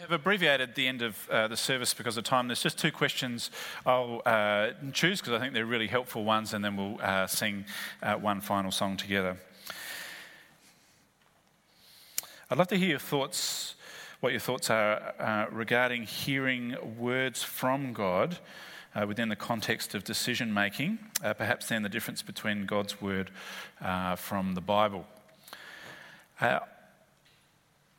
have abbreviated the end of uh, the service because of time. There's just two questions I'll uh, choose because I think they're really helpful ones, and then we'll uh, sing uh, one final song together. I'd love to hear your thoughts, what your thoughts are uh, regarding hearing words from God uh, within the context of decision making, perhaps then the difference between God's word from the Bible.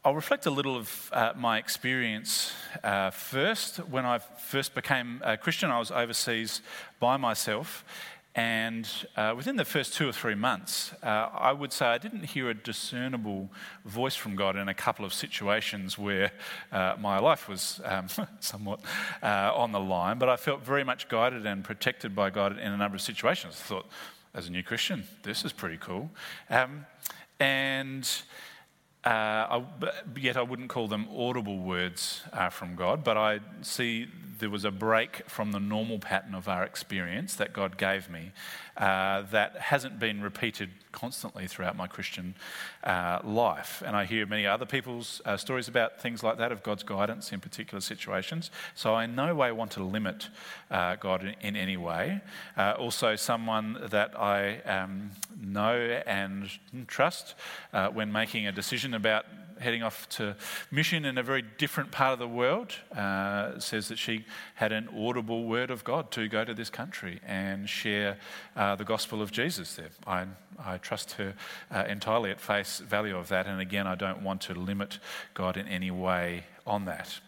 I'll reflect a little of uh, my experience uh, first. When I first became a Christian, I was overseas by myself, and uh, within the first two or three months, uh, I would say I didn't hear a discernible voice from God in a couple of situations where uh, my life was um, somewhat uh, on the line, but I felt very much guided and protected by God in a number of situations. I thought, as a new Christian, this is pretty cool. Um, and I, yet I wouldn't call them audible words uh, from God, but I see there was a break from the normal pattern of our experience that God gave me uh, that hasn't been repeated constantly throughout my Christian uh, life. And I hear many other people's uh, stories about things like that, of God's guidance in particular situations. So I in no way want to limit uh, God in, in, any way. Uh, also, someone that I um, know and trust uh, when making a decision about heading off to mission in a very different part of the world, uh, says that she had an audible word of God to go to this country and share uh, the gospel of Jesus there. I, I trust her uh, entirely at face value of that, and again, I don't want to limit God in any way on that.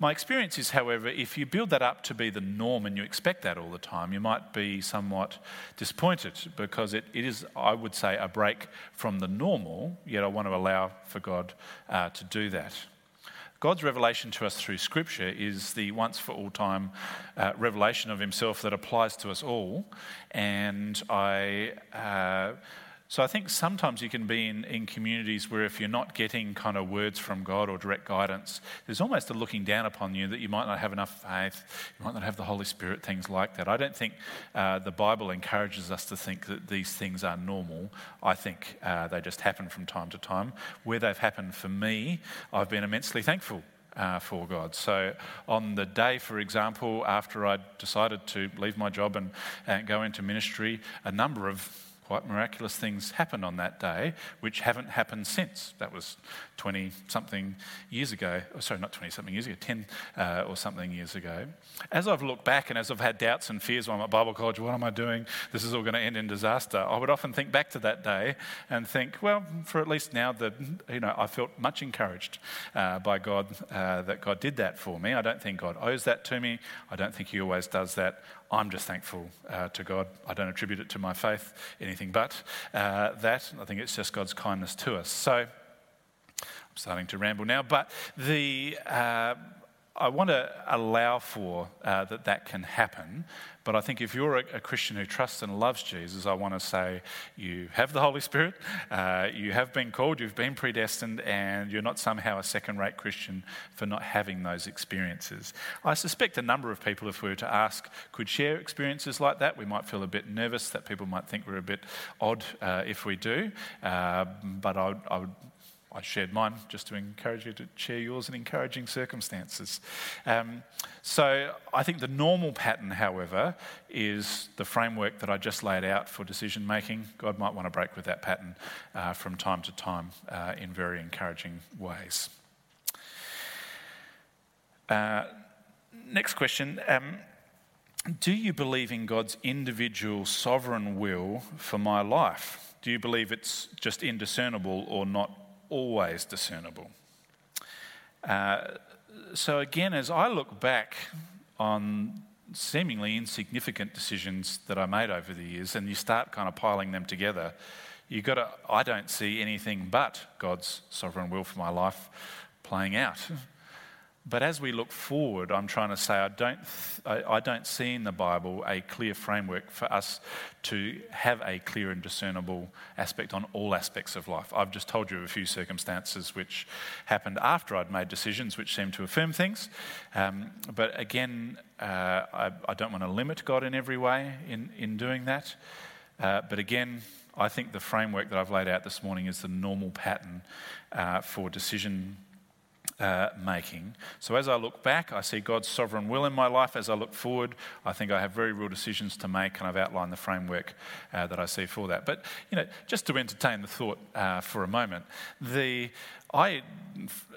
My experience is, however, if you build that up to be the norm and you expect that all the time, you might be somewhat disappointed because it, it is, I would say, a break from the normal, yet I want to allow for God uh, to do that. God's revelation to us through Scripture is the once for all time uh, revelation of Himself that applies to us all. And I. Uh, so I think sometimes you can be in, in communities where if you're not getting kind of words from God or direct guidance, there's almost a looking down upon you that you might not have enough faith, you might not have the Holy Spirit, things like that. I don't think uh, the Bible encourages us to think that these things are normal. I think uh, they just happen from time to time. Where they've happened for me, I've been immensely thankful uh, for God. So, on the day, for example, after I decided to leave my job and, and go into ministry, a number of quite miraculous things happened on that day, which haven't happened since. That was 20 something years ago. Oh, sorry, not 20 something years ago, 10 uh, or something years ago. As I've looked back and as I've had doubts and fears while I'm at Bible college, what am I doing? This is all going to end in disaster. I would often think back to that day and think, well, for at least now, the, you know, I felt much encouraged uh, by God uh, that God did that for me. I don't think God owes that to me. I don't think He always does that. I'm just thankful uh, to God. I don't attribute it to my faith, anything but uh, that. I think it's just God's kindness to us. So I'm starting to ramble now, but the. Uh, I want to allow for uh, that that can happen, but I think if you're a, a, Christian who trusts and loves Jesus, I want to say you have the Holy Spirit, uh, you have been called, you've been predestined, and you're not somehow a second rate Christian for not having those experiences. I suspect a number of people, if we were to ask, could share experiences like that. We might feel a bit nervous that people might think we're a bit odd uh, if we do, uh, but I I would I shared mine just to encourage you to share yours in encouraging circumstances. Um, so I think the normal pattern, however, is the framework that I just laid out for decision making. God might want to break with that pattern uh, from time to time uh, in very encouraging ways. Uh, next question. Um, do you believe in God's individual sovereign will for my life? Do you believe it's just indiscernible or not always discernible. Uh, so, again, as I look back on seemingly insignificant decisions that I made over the years, and you start kind of piling them together, you got to, I don't see anything but God's sovereign will for my life playing out. But as we look forward, I'm trying to say I don't, I don't see in the Bible a clear framework for us to have a clear and discernible aspect on all aspects of life. I've just told you of a few circumstances which happened after I'd made decisions which seemed to affirm things. Um, but again, uh, I, I, don't want to limit God in every way in, in doing that. Uh, but again, I think the framework that I've laid out this morning is the normal pattern uh, for decision uh, making. So as I look back, I see God's sovereign will in my life. As I look forward, I think I have very real decisions to make, and I've outlined the framework uh, that I see for that. But you know, just to entertain the thought uh, for a moment, the I,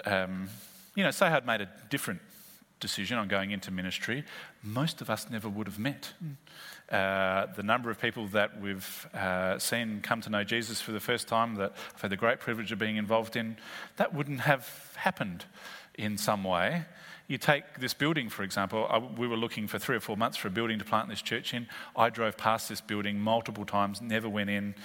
um, you know, say I'd made a different decision on going into ministry, most of us never would have met. Uh, the number of people that we've uh, seen come to know Jesus for the first time that I've had the great privilege of being involved in, that wouldn't have happened in some way you take this building, for example. I, we were looking for three or four months for a building to plant this church in. I drove past this building multiple times, never went in.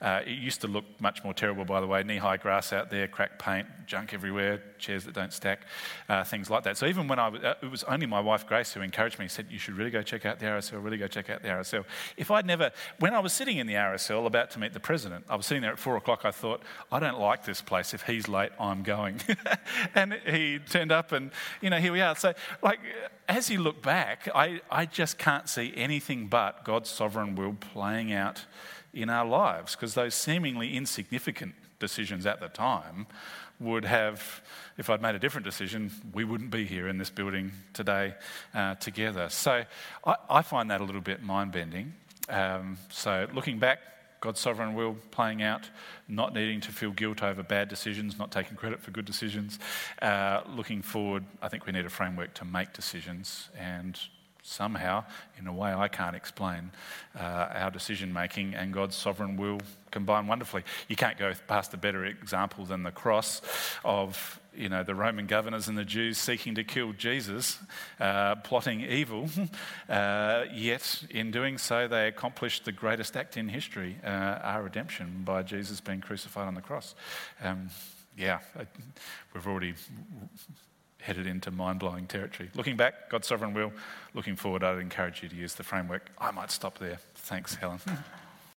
Uh, it used to look much more terrible, by the way knee high grass out there, cracked paint, junk everywhere, chairs that don't stack, uh, things like that. So even when I was, uh, it was only my wife Grace who encouraged me, said, You should really go check out the RSL, really go check out the RSL. If I'd never, when I was sitting in the RSL about to meet the president, I was sitting there at four o'clock, I thought, I don't like this place. If he's late, I'm going. and he turned up and, you know, here we are. So, like, as you look back, I, I just can't see anything but God's sovereign will playing out in our lives because those seemingly insignificant decisions at the time would have, if I'd made a different decision, we wouldn't be here in this building today uh, together. So I, I, find that a little bit mind bending. Um, so looking back, God's sovereign will playing out, not needing to feel guilt over bad decisions, not taking credit for good decisions. Uh, looking forward, I think we need a framework to make decisions and somehow, in a way I can't explain, uh, our decision making and God's sovereign will combine wonderfully. You can't go past a better example than the cross of you know, the Roman governors and the Jews seeking to kill Jesus, uh, plotting evil, uh, yet in doing so, they accomplished the greatest act in history, uh, our redemption, by Jesus being crucified on the cross. Um, yeah, we've already headed into mind blowing territory. Looking back, God's sovereign will. Looking forward, I'd encourage you to use the framework. I might stop there. Thanks, Helen.